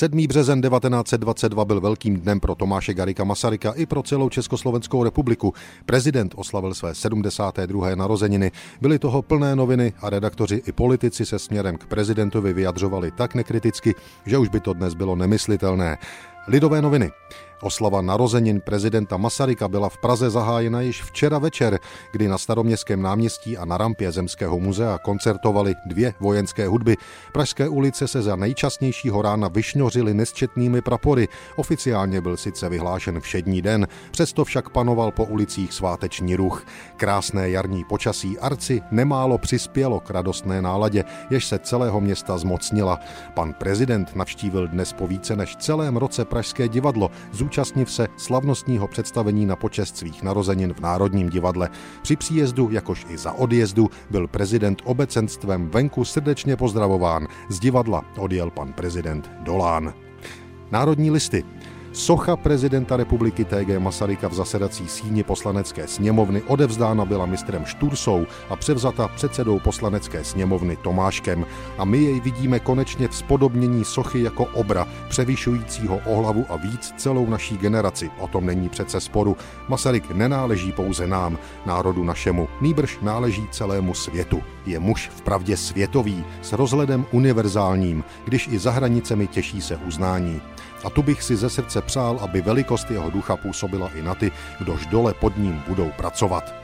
7. březen 1922 byl velkým dnem pro Tomáše Garika Masaryka i pro celou Československou republiku. Prezident oslavil své 72. narozeniny. Byly toho plné noviny a redaktoři i politici se směrem k prezidentovi vyjadřovali tak nekriticky, že už by to dnes bylo nemyslitelné. Lidové noviny. Oslava narozenin prezidenta Masaryka byla v Praze zahájena již včera večer, kdy na staroměstském náměstí a na rampě Zemského muzea koncertovali dvě vojenské hudby. Pražské ulice se za nejčastnějšího rána vyšňořily nesčetnými prapory. Oficiálně byl sice vyhlášen všední den, přesto však panoval po ulicích sváteční ruch. Krásné jarní počasí Arci nemálo přispělo k radostné náladě, jež se celého města zmocnila. Pan prezident navštívil dnes po více než celém roce Pražské divadlo, zúčastniv se slavnostního představení na počest svých narozenin v Národním divadle. Při příjezdu, jakož i za odjezdu, byl prezident obecenstvem venku srdečně pozdravován. Z divadla odjel pan prezident Dolán. Národní listy. Socha prezidenta republiky TG Masaryka v zasedací síni poslanecké sněmovny odevzdána byla mistrem Štursou a převzata předsedou poslanecké sněmovny Tomáškem. A my jej vidíme konečně v spodobnění sochy jako obra, převyšujícího o hlavu a víc celou naší generaci. O tom není přece sporu. Masaryk nenáleží pouze nám, národu našemu, nýbrž náleží celému světu. Je muž v pravdě světový, s rozhledem univerzálním, když i za hranicemi těší se uznání. A tu bych si ze srdce přál, aby velikost jeho ducha působila i na ty, kdož dole pod ním budou pracovat.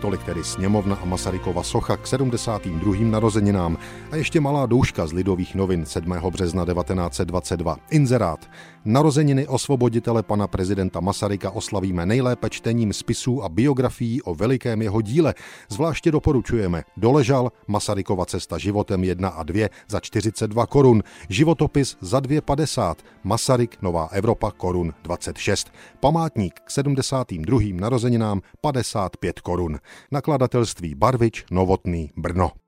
Tolik tedy sněmovna a Masarykova socha k 72. narozeninám a ještě malá douška z Lidových novin 7. března 1922. Inzerát. Narozeniny osvoboditele pana prezidenta Masaryka oslavíme nejlépe čtením spisů a biografií o velikém jeho díle. Zvláště doporučujeme Doležal, Masarykova cesta životem 1 a 2 za 42 korun, životopis za 2,50, Masaryk Nová Evropa korun 26, památník k 72. narozeninám 55 korun. Nakladatelství Barvič, Novotný, Brno.